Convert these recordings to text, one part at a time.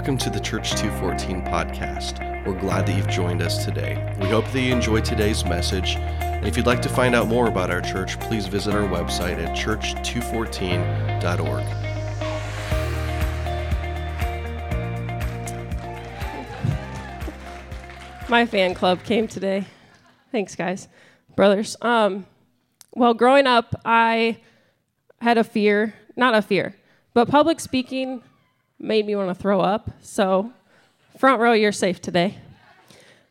Welcome to the Church 214 podcast. We're glad that you've joined us today. We hope that you enjoyed today's message. And if you'd like to find out more about our church, please visit our website at church214.org. My fan club came today. Thanks, guys, brothers. Um, well, growing up, I had a fear, not a fear, but public speaking made me want to throw up. So, front row, you're safe today.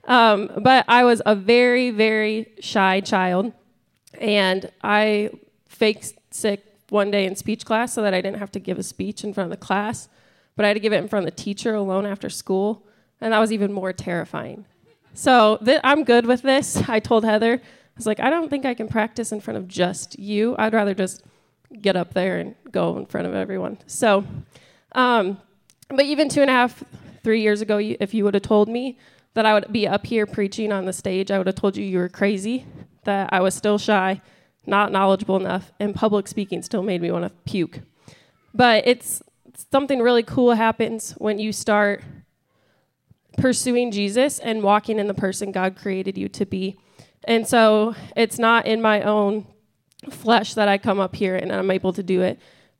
Um, but I was a very, very shy child, and I faked sick one day in speech class so that I didn't have to give a speech in front of the class, but I had to give it in front of the teacher alone after school, and that was even more terrifying. So th- I'm good with this. I told Heather, I was like, I don't think I can practice in front of just you. I'd rather just get up there and go in front of everyone. So, um, but even two and a half, three years ago, if you would have told me that I would be up here preaching on the stage, I would have told you you were crazy, that I was still shy, not knowledgeable enough, and public speaking still made me want to puke. But it's something really cool happens when you start pursuing Jesus and walking in the person God created you to be. And so it's not in my own flesh that I come up here and I'm able to do it,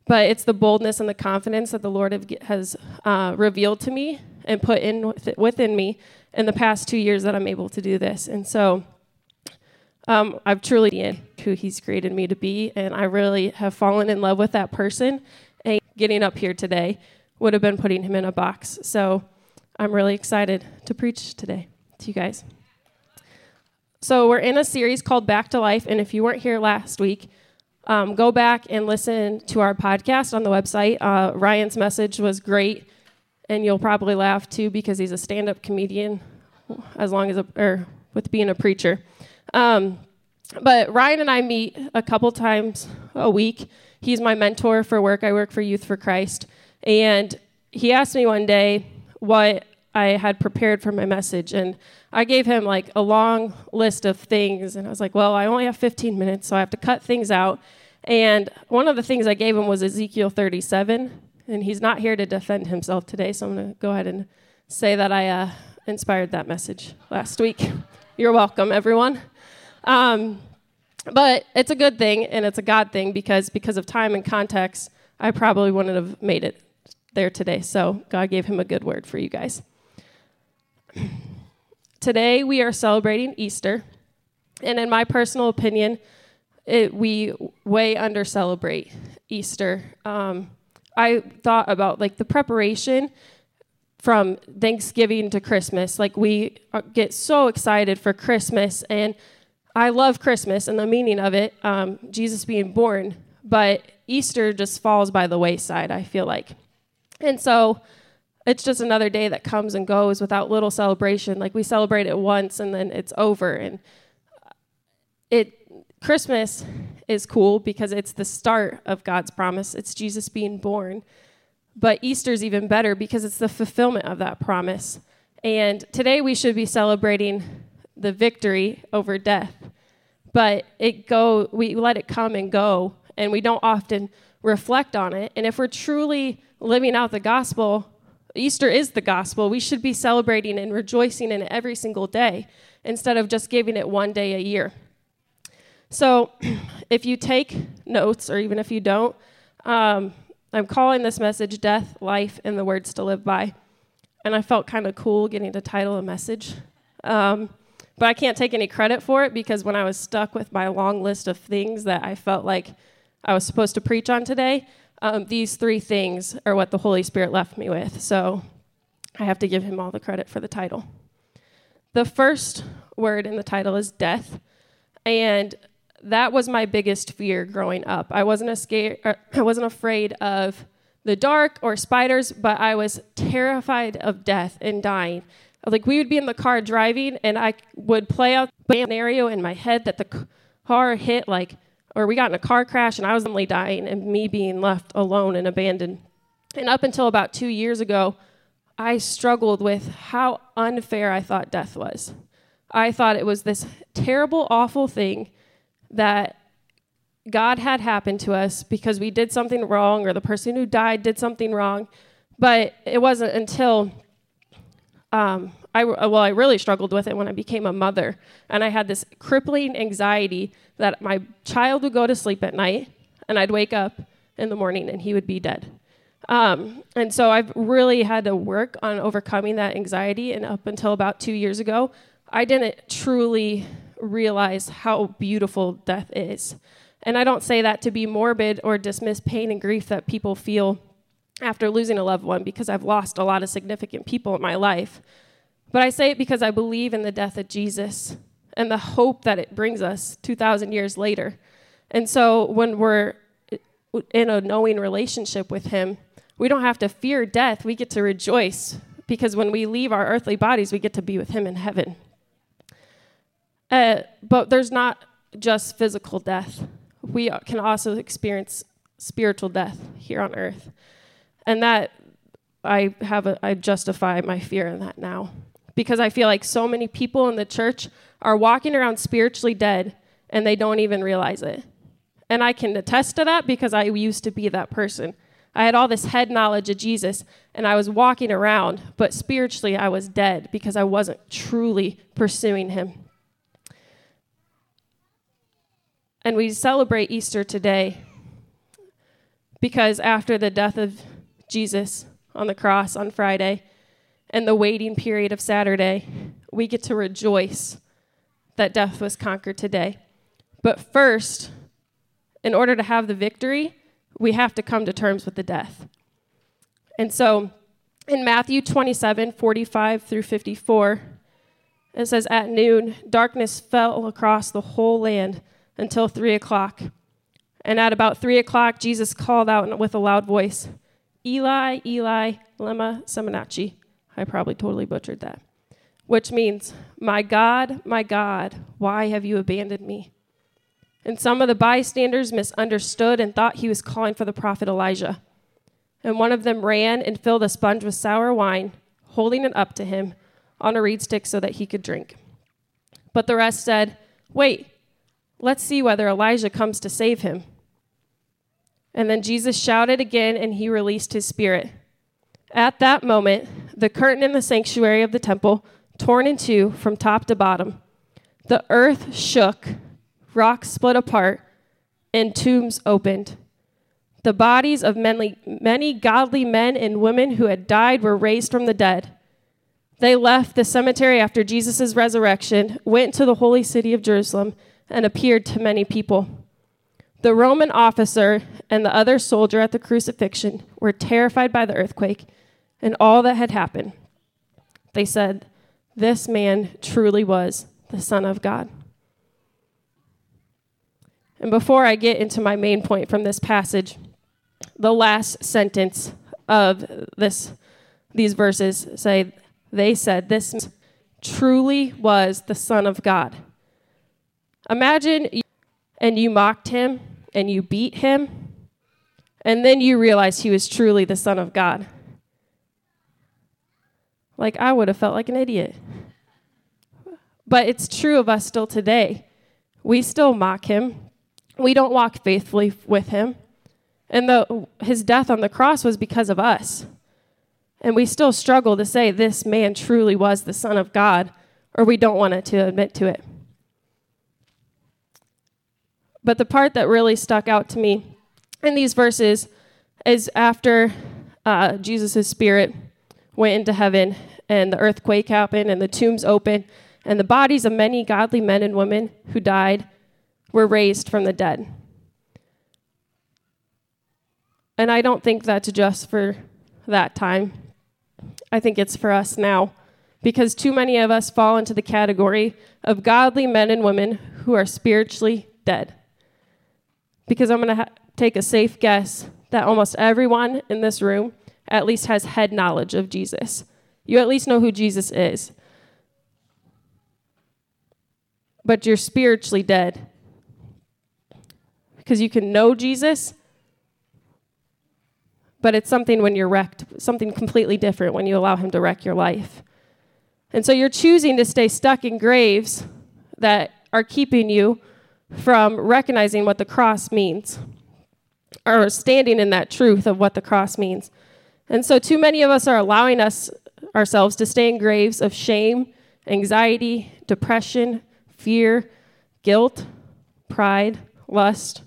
but it's the boldness and the confidence that the Lord has uh, revealed to me and put in within me in the past two years that I'm able to do this. And so um, I've truly been who He's created me to be, and I really have fallen in love with that person. And getting up here today would have been putting Him in a box. So I'm really excited to preach today to you guys. So, we're in a series called Back to Life, and if you weren't here last week, um, go back and listen to our podcast on the website. Uh, Ryan's message was great, and you'll probably laugh too because he's a stand-up comedian, as long as a, or with being a preacher. Um, but Ryan and I meet a couple times a week. He's my mentor for work. I work for Youth for Christ, and he asked me one day what I had prepared for my message. And I gave him like a long list of things. And I was like, well, I only have 15 minutes, so I have to cut things out. And one of the things I gave him was Ezekiel 37. And he's not here to defend himself today, so I'm going to go ahead and say that I uh, inspired that message last week. You're welcome, everyone. Um, but it's a good thing and it's a God thing because because of time and context, I probably wouldn't have made it there today. So God gave him a good word for you guys. Today we are celebrating Easter, and in my personal opinion, it, we way under celebrate Easter. Um, I thought about like the preparation from Thanksgiving to Christmas. Like we uh, get so excited for Christmas, and I love Christmas and the meaning of it, um, Jesus being born. But Easter just falls by the wayside. I feel like, and so it's just another day that comes and goes without little celebration. Like we celebrate it once and then it's over. And it Christmas is cool because it's the start of God's promise. It's Jesus being born. But Easter's even better because it's the fulfillment of that promise. And today we should be celebrating the victory over death. But it go we let it come and go and we don't often reflect on it. And if we're truly living out the gospel, Easter is the gospel. We should be celebrating and rejoicing in it every single day instead of just giving it one day a year. So, if you take notes, or even if you don't, um, I'm calling this message Death, Life, and the Words to Live By. And I felt kind of cool getting to title a message. Um, but I can't take any credit for it because when I was stuck with my long list of things that I felt like I was supposed to preach on today, um, these three things are what the Holy Spirit left me with. So I have to give him all the credit for the title. The first word in the title is death. And that was my biggest fear growing up. I wasn't, scared, er, I wasn't afraid of the dark or spiders, but I was terrified of death and dying. Like we would be in the car driving, and I would play out the scenario in my head that the car hit like or we got in a car crash and I was only dying and me being left alone and abandoned. And up until about two years ago, I struggled with how unfair I thought death was. I thought it was this terrible, awful thing that God had happened to us because we did something wrong or the person who died did something wrong. But it wasn't until um, I, well, I really struggled with it when I became a mother. And I had this crippling anxiety that my child would go to sleep at night and I'd wake up in the morning and he would be dead. Um, and so I've really had to work on overcoming that anxiety. And up until about two years ago, I didn't truly realize how beautiful death is. And I don't say that to be morbid or dismiss pain and grief that people feel after losing a loved one because I've lost a lot of significant people in my life. But I say it because I believe in the death of Jesus and the hope that it brings us 2,000 years later. And so when we're in a knowing relationship with Him, we don't have to fear death. We get to rejoice because when we leave our earthly bodies, we get to be with Him in heaven. Uh, but there's not just physical death, we can also experience spiritual death here on earth. And that I have a, I justify my fear in that now because I feel like so many people in the church are walking around spiritually dead and they don't even realize it. And I can attest to that because I used to be that person. I had all this head knowledge of Jesus and I was walking around, but spiritually I was dead because I wasn't truly pursuing him. And we celebrate Easter today because after the death of Jesus on the cross on Friday and the waiting period of Saturday, we get to rejoice that death was conquered today. But first, in order to have the victory, we have to come to terms with the death. And so in Matthew 27 45 through 54, it says, At noon, darkness fell across the whole land until three o'clock. And at about three o'clock, Jesus called out with a loud voice, Eli, Eli, lema sabachthani. I probably totally butchered that, which means, My God, my God, why have you abandoned me? And some of the bystanders misunderstood and thought he was calling for the prophet Elijah. And one of them ran and filled a sponge with sour wine, holding it up to him on a reed stick so that he could drink. But the rest said, Wait, let's see whether Elijah comes to save him. And then Jesus shouted again, and he released his spirit. At that moment, the curtain in the sanctuary of the temple torn in two from top to bottom. The earth shook, rocks split apart, and tombs opened. The bodies of many, many godly men and women who had died were raised from the dead. They left the cemetery after Jesus' resurrection, went to the holy city of Jerusalem, and appeared to many people. The Roman officer and the other soldier at the crucifixion were terrified by the earthquake and all that had happened. They said, This man truly was the Son of God. And before I get into my main point from this passage, the last sentence of this, these verses say, They said, This truly was the Son of God. Imagine and you mocked him and you beat him, and then you realized he was truly the Son of God. Like, I would have felt like an idiot. But it's true of us still today. We still mock him, we don't walk faithfully with him. And the, his death on the cross was because of us. And we still struggle to say this man truly was the Son of God, or we don't want to admit to it. But the part that really stuck out to me in these verses is after uh, Jesus' spirit went into heaven and the earthquake happened and the tombs opened and the bodies of many godly men and women who died were raised from the dead. And I don't think that's just for that time. I think it's for us now because too many of us fall into the category of godly men and women who are spiritually dead because I'm going to ha- take a safe guess that almost everyone in this room at least has head knowledge of Jesus. You at least know who Jesus is. But you're spiritually dead. Because you can know Jesus, but it's something when you're wrecked, something completely different when you allow Him to wreck your life. And so you're choosing to stay stuck in graves that are keeping you from recognizing what the cross means or standing in that truth of what the cross means. And so, too many of us are allowing us ourselves to stay in graves of shame, anxiety, depression, fear, guilt, pride, lust,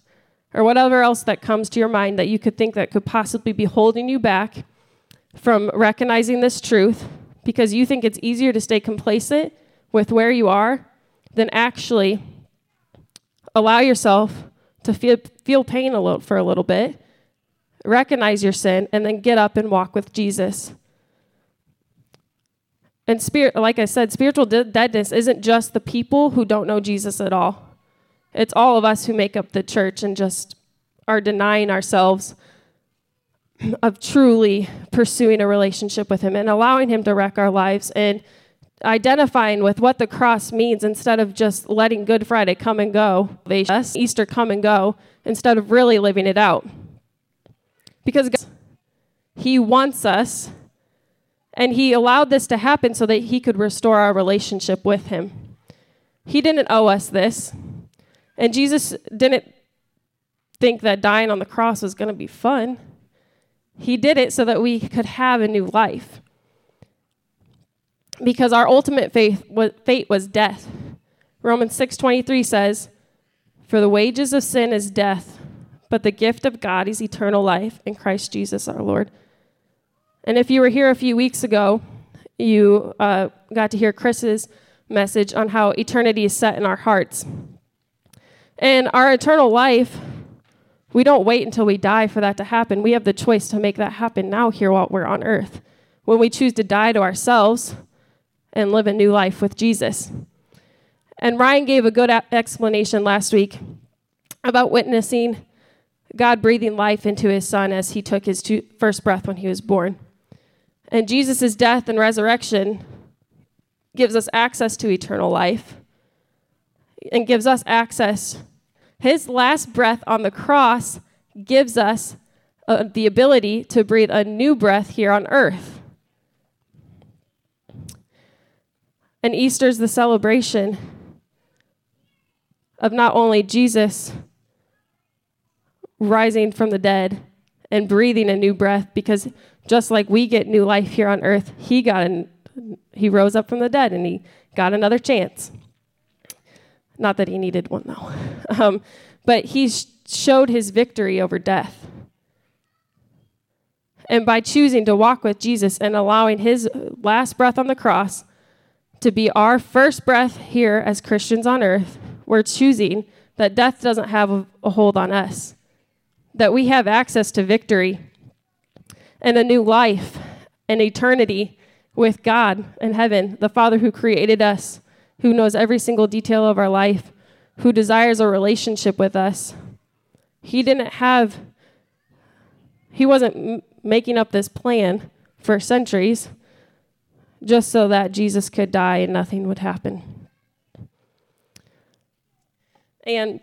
or whatever else that comes to your mind that you could think that could possibly be holding you back from recognizing this truth because you think it's easier to stay complacent with where you are than actually allow yourself to feel, feel pain a little, for a little bit, recognize your sin, and then get up and walk with Jesus. And spirit, like I said, spiritual deadness isn't just the people who don't know Jesus at all. It's all of us who make up the church and just are denying ourselves of truly pursuing a relationship with Him and allowing Him to wreck our lives and identifying with what the cross means instead of just letting Good Friday come and go, Easter come and go, instead of really living it out. Because God, He wants us, and He allowed this to happen so that He could restore our relationship with Him. He didn't owe us this. And Jesus didn't think that dying on the cross was going to be fun. He did it so that we could have a new life. Because our ultimate faith, fate was death. Romans 6:23 says, "For the wages of sin is death, but the gift of God is eternal life in Christ Jesus our Lord." And if you were here a few weeks ago, you uh, got to hear Chris's message on how eternity is set in our hearts. And our eternal life, we don't wait until we die for that to happen. We have the choice to make that happen now, here while we're on earth. When we choose to die to ourselves and live a new life with Jesus. And Ryan gave a good explanation last week about witnessing God breathing life into his son as he took his two, first breath when he was born. And Jesus' death and resurrection gives us access to eternal life and gives us access his last breath on the cross gives us uh, the ability to breathe a new breath here on earth. And Easter is the celebration of not only Jesus rising from the dead and breathing a new breath, because just like we get new life here on earth, he got an, he rose up from the dead and he got another chance. Not that he needed one, though. Um, but he sh- showed his victory over death. And by choosing to walk with Jesus and allowing his last breath on the cross to be our first breath here as Christians on earth, we're choosing that death doesn't have a, a hold on us, that we have access to victory and a new life and eternity with God in heaven, the Father who created us who knows every single detail of our life, who desires a relationship with us. He didn't have, he wasn't making up this plan for centuries just so that Jesus could die and nothing would happen. And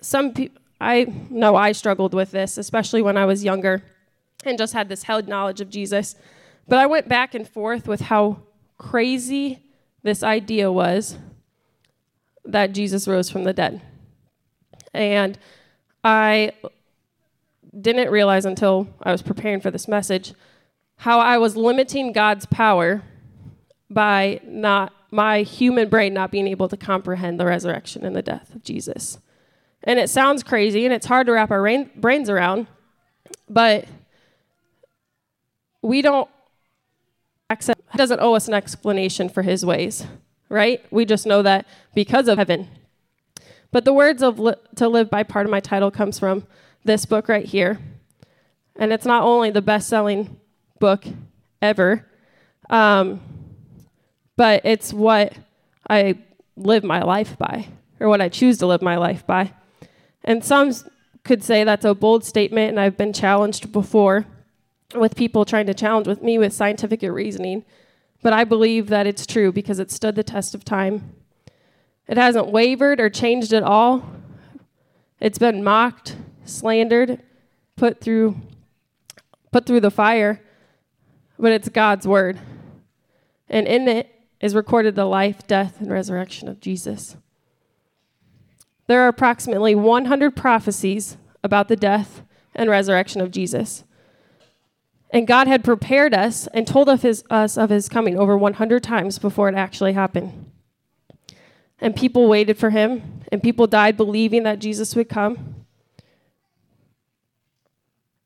some people, I know I struggled with this, especially when I was younger and just had this held knowledge of Jesus. But I went back and forth with how crazy this idea was that Jesus rose from the dead. And I didn't realize until I was preparing for this message how I was limiting God's power by not my human brain not being able to comprehend the resurrection and the death of Jesus. And it sounds crazy and it's hard to wrap our rain, brains around, but we don't accept, doesn't owe us an explanation for his ways, right? We just know that because of heaven. But the words of li- to live by part of my title comes from this book right here. And it's not only the best selling book ever, um, but it's what I live my life by, or what I choose to live my life by. And some could say that's a bold statement, and I've been challenged before with people trying to challenge with me with scientific reasoning, but I believe that it's true because it stood the test of time. It hasn't wavered or changed at all. It's been mocked, slandered, put through put through the fire, but it's God's word. And in it is recorded the life, death, and resurrection of Jesus. There are approximately 100 prophecies about the death and resurrection of Jesus. And God had prepared us and told of his, us of his coming over 100 times before it actually happened. And people waited for him, and people died believing that Jesus would come.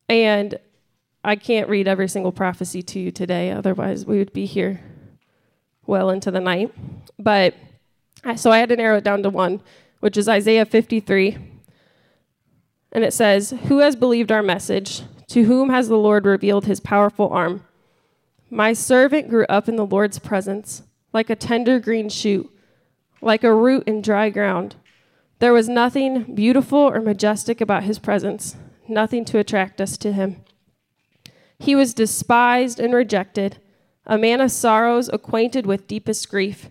And I can't read every single prophecy to you today, otherwise, we would be here well into the night. But so I had to narrow it down to one, which is Isaiah 53. And it says, Who has believed our message? To whom has the Lord revealed his powerful arm? My servant grew up in the Lord's presence, like a tender green shoot, like a root in dry ground. There was nothing beautiful or majestic about his presence, nothing to attract us to him. He was despised and rejected, a man of sorrows, acquainted with deepest grief.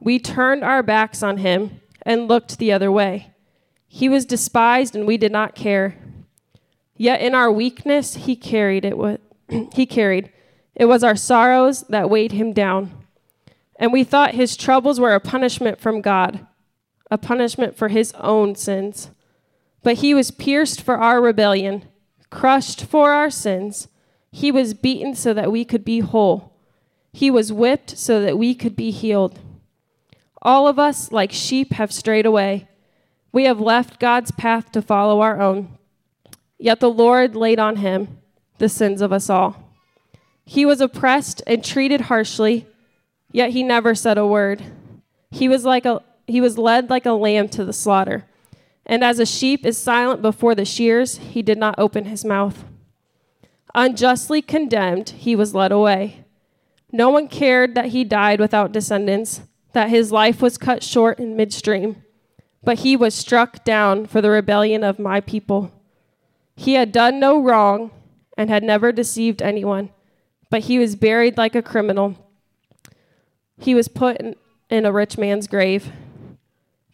We turned our backs on him and looked the other way. He was despised and we did not care. Yet in our weakness he carried it what he carried. It was our sorrows that weighed him down. And we thought his troubles were a punishment from God, a punishment for his own sins. But he was pierced for our rebellion, crushed for our sins. He was beaten so that we could be whole. He was whipped so that we could be healed. All of us, like sheep, have strayed away. We have left God's path to follow our own. Yet the Lord laid on him the sins of us all. He was oppressed and treated harshly, yet he never said a word. He was like a he was led like a lamb to the slaughter. And as a sheep is silent before the shears, he did not open his mouth. Unjustly condemned, he was led away. No one cared that he died without descendants, that his life was cut short in midstream. But he was struck down for the rebellion of my people. He had done no wrong and had never deceived anyone, but he was buried like a criminal. He was put in, in a rich man's grave.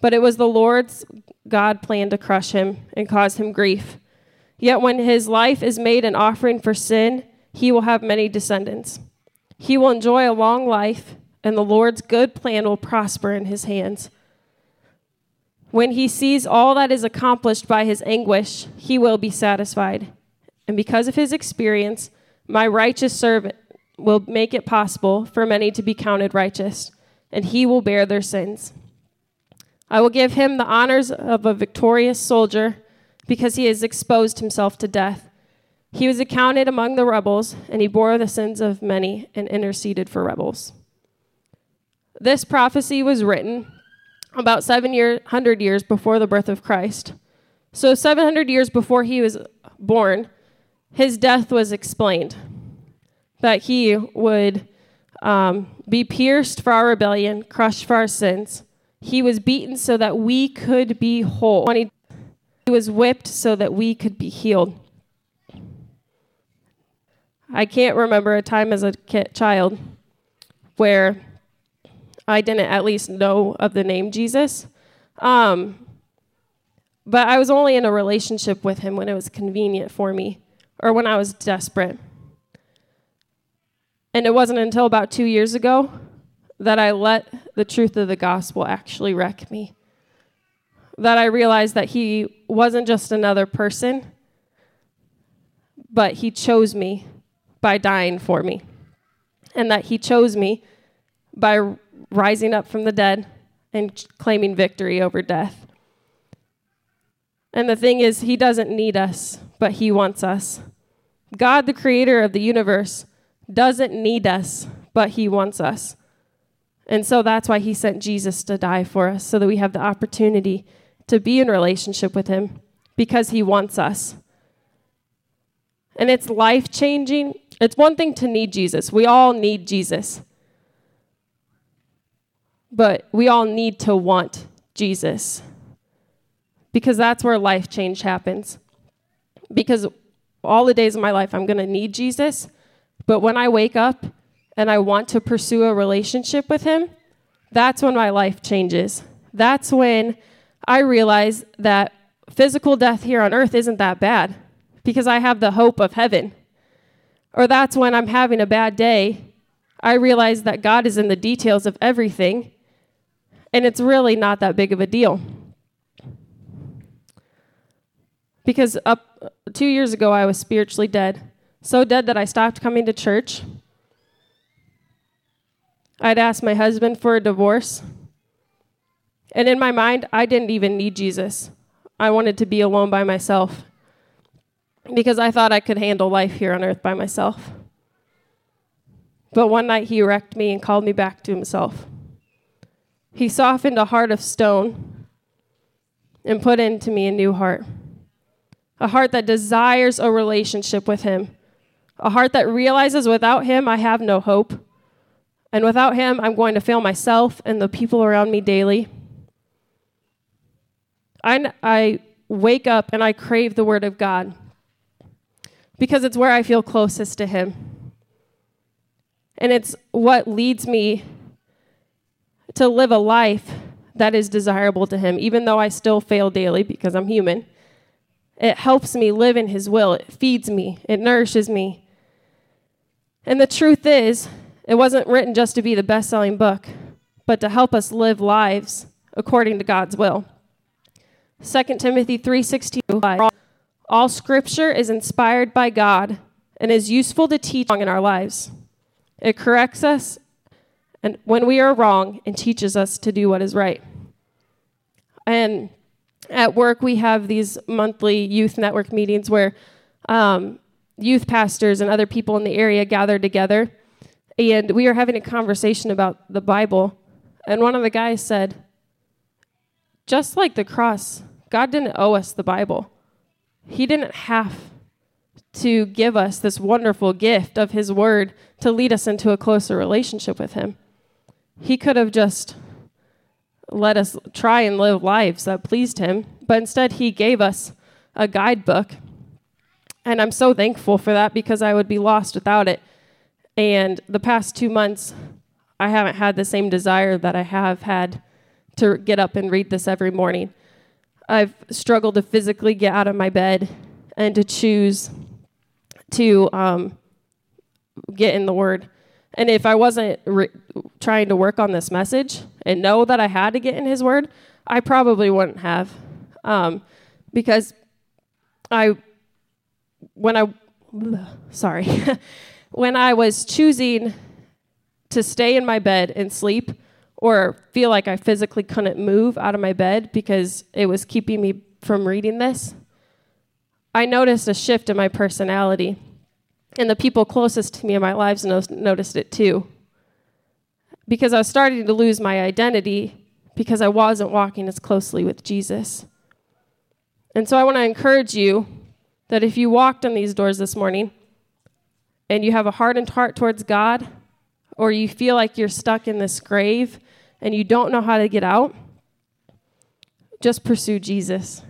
But it was the Lord's God plan to crush him and cause him grief. Yet when his life is made an offering for sin, he will have many descendants. He will enjoy a long life, and the Lord's good plan will prosper in his hands. When he sees all that is accomplished by his anguish, he will be satisfied. And because of his experience, my righteous servant will make it possible for many to be counted righteous, and he will bear their sins. I will give him the honors of a victorious soldier because he has exposed himself to death. He was accounted among the rebels, and he bore the sins of many and interceded for rebels. This prophecy was written about 700 years before the birth of Christ. So, 700 years before he was born, his death was explained that he would um, be pierced for our rebellion, crushed for our sins. He was beaten so that we could be whole. He was whipped so that we could be healed. I can't remember a time as a kid, child where I didn't at least know of the name Jesus. Um, but I was only in a relationship with him when it was convenient for me or when I was desperate. And it wasn't until about two years ago that I let the truth of the gospel actually wreck me that I realized that he wasn't just another person, but he chose me by dying for me. And that he chose me by rising up from the dead and claiming victory over death. And the thing is, he doesn't need us, but he wants us. God, the creator of the universe, doesn't need us, but he wants us. And so that's why he sent Jesus to die for us, so that we have the opportunity to be in relationship with Him because He wants us. And it's life changing. It's one thing to need Jesus. We all need Jesus. But we all need to want Jesus because that's where life change happens. Because all the days of my life, I'm going to need Jesus. But when I wake up and I want to pursue a relationship with Him, that's when my life changes. That's when I realize that physical death here on earth isn't that bad because I have the hope of heaven. Or that's when I'm having a bad day, I realize that God is in the details of everything, and it's really not that big of a deal. Because up two years ago, I was spiritually dead. so dead that I stopped coming to church. I'd asked my husband for a divorce. And in my mind, I didn't even need Jesus. I wanted to be alone by myself because I thought I could handle life here on earth by myself. But one night he wrecked me and called me back to himself. He softened a heart of stone and put into me a new heart. A heart that desires a relationship with him. A heart that realizes without him I have no hope. And without him I'm going to fail myself and the people around me daily. I, I wake up and I crave the Word of God because it's where I feel closest to Him. And it's what leads me to live a life that is desirable to Him, even though I still fail daily because I'm human. It helps me live in His will, it feeds me, it nourishes me. And the truth is, it wasn't written just to be the best selling book, but to help us live lives according to God's will. 2 Timothy 3:16 All scripture is inspired by God and is useful to teach in our lives. It corrects us and when we are wrong and teaches us to do what is right. And at work we have these monthly youth network meetings where um, youth pastors and other people in the area gather together and we are having a conversation about the Bible and one of the guys said just like the cross God didn't owe us the Bible. He didn't have to give us this wonderful gift of His Word to lead us into a closer relationship with Him. He could have just let us try and live lives that pleased Him, but instead, He gave us a guidebook. And I'm so thankful for that because I would be lost without it. And the past two months, I haven't had the same desire that I have had to get up and read this every morning. I've struggled to physically get out of my bed and to choose to um, get in the Word. And if I wasn't re- trying to work on this message and know that I had to get in His Word, I probably wouldn't have. Um, because I, when I, sorry, when I was choosing to stay in my bed and sleep, or feel like I physically couldn't move out of my bed because it was keeping me from reading this, I noticed a shift in my personality. And the people closest to me in my lives no- noticed it too. Because I was starting to lose my identity because I wasn't walking as closely with Jesus. And so I want to encourage you that if you walked in these doors this morning and you have a hardened heart towards God, or you feel like you're stuck in this grave and you don't know how to get out, just pursue Jesus.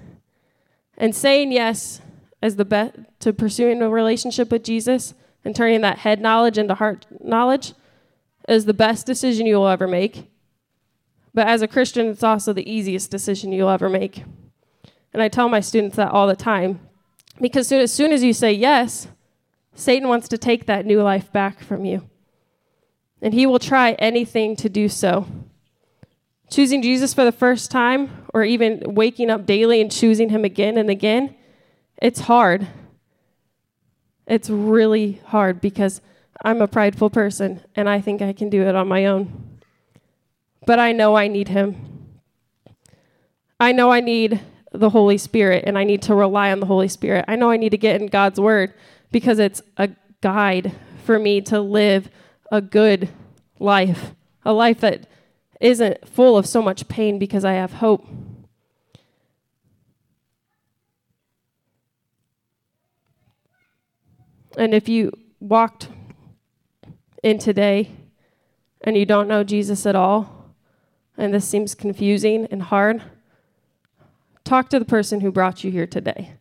And saying yes as the best to pursuing a relationship with Jesus and turning that head knowledge into heart knowledge is the best decision you will ever make. But as a Christian, it's also the easiest decision you'll ever make. And I tell my students that all the time. Because as soon as you say yes, Satan wants to take that new life back from you. And he will try anything to do so. Choosing Jesus for the first time, or even waking up daily and choosing Him again and again, it's hard. It's really hard because I'm a prideful person and I think I can do it on my own. But I know I need Him. I know I need the Holy Spirit and I need to rely on the Holy Spirit. I know I need to get in God's Word because it's a guide for me to live a good life, a life that isn't full of so much pain because I have hope. And if you walked in today and you don't know Jesus at all, and this seems confusing and hard, talk to the person who brought you here today.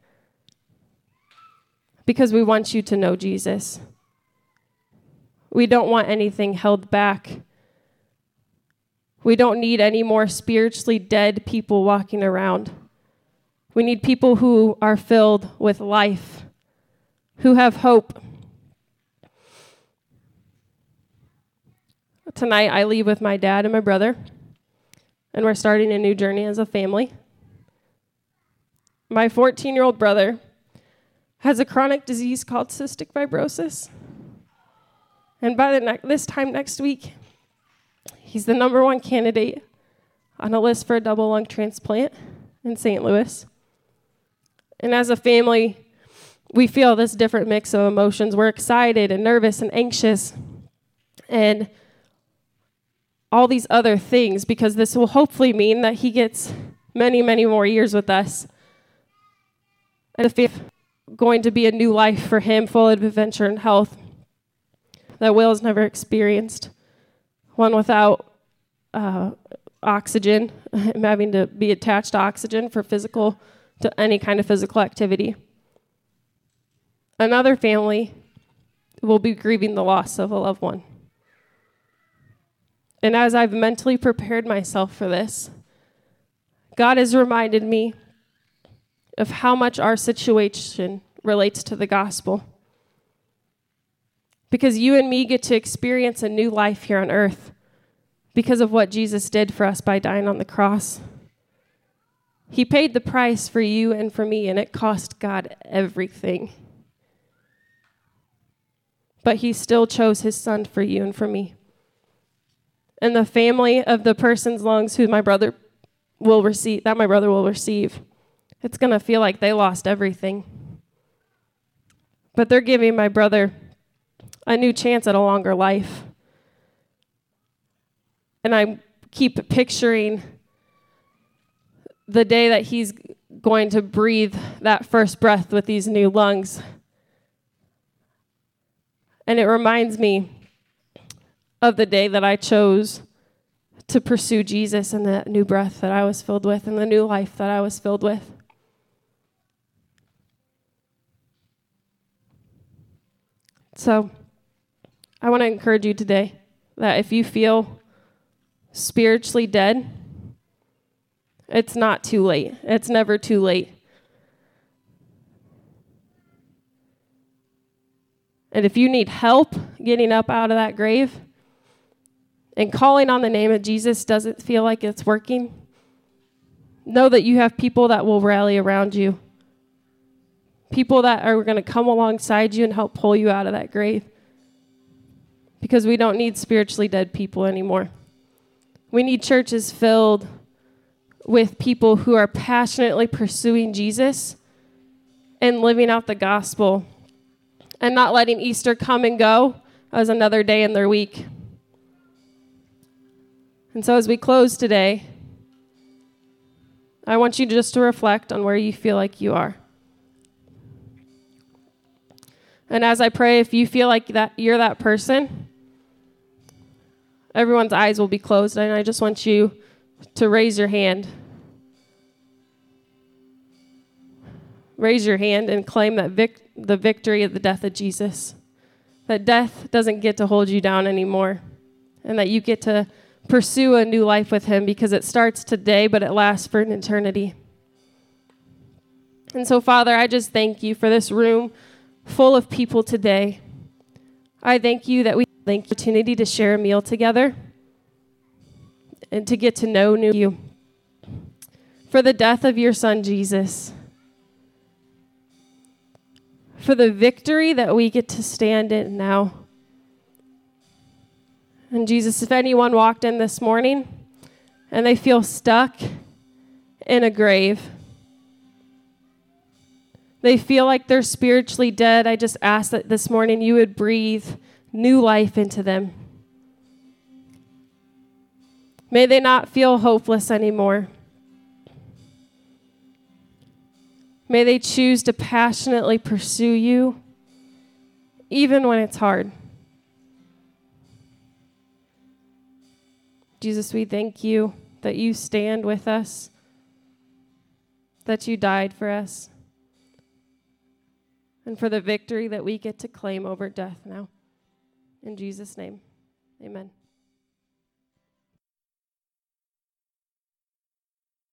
Because we want you to know Jesus. We don't want anything held back we don't need any more spiritually dead people walking around. We need people who are filled with life, who have hope. Tonight, I leave with my dad and my brother, and we're starting a new journey as a family. My 14 year old brother has a chronic disease called cystic fibrosis. And by ne- this time next week, he's the number one candidate on a list for a double lung transplant in St. Louis. And as a family, we feel this different mix of emotions. We're excited and nervous and anxious and all these other things because this will hopefully mean that he gets many, many more years with us. And if it's going to be a new life for him, full of adventure and health that Will has never experienced, one without uh, oxygen, having to be attached to oxygen for physical, to any kind of physical activity. Another family will be grieving the loss of a loved one. And as I've mentally prepared myself for this, God has reminded me of how much our situation relates to the gospel. Because you and me get to experience a new life here on earth because of what Jesus did for us by dying on the cross. He paid the price for you and for me, and it cost God everything. But He still chose His Son for you and for me. And the family of the person's lungs who my brother will receive, that my brother will receive, it's going to feel like they lost everything. But they're giving my brother a new chance at a longer life. And I keep picturing the day that he's going to breathe that first breath with these new lungs. And it reminds me of the day that I chose to pursue Jesus and that new breath that I was filled with and the new life that I was filled with. So, I want to encourage you today that if you feel spiritually dead, it's not too late. It's never too late. And if you need help getting up out of that grave and calling on the name of Jesus doesn't feel like it's working, know that you have people that will rally around you. People that are going to come alongside you and help pull you out of that grave. Because we don't need spiritually dead people anymore. We need churches filled with people who are passionately pursuing Jesus and living out the gospel and not letting Easter come and go as another day in their week. And so, as we close today, I want you just to reflect on where you feel like you are. And as I pray, if you feel like that you're that person, everyone's eyes will be closed, and I just want you to raise your hand. Raise your hand and claim that vic- the victory of the death of Jesus. That death doesn't get to hold you down anymore, and that you get to pursue a new life with Him because it starts today, but it lasts for an eternity. And so, Father, I just thank you for this room full of people today. I thank you that we have the opportunity to share a meal together and to get to know new you. For the death of your son, Jesus. For the victory that we get to stand in now. And Jesus, if anyone walked in this morning and they feel stuck in a grave, they feel like they're spiritually dead, I just ask that this morning you would breathe new life into them. May they not feel hopeless anymore. May they choose to passionately pursue you, even when it's hard. Jesus, we thank you that you stand with us, that you died for us, and for the victory that we get to claim over death now. In Jesus' name, amen.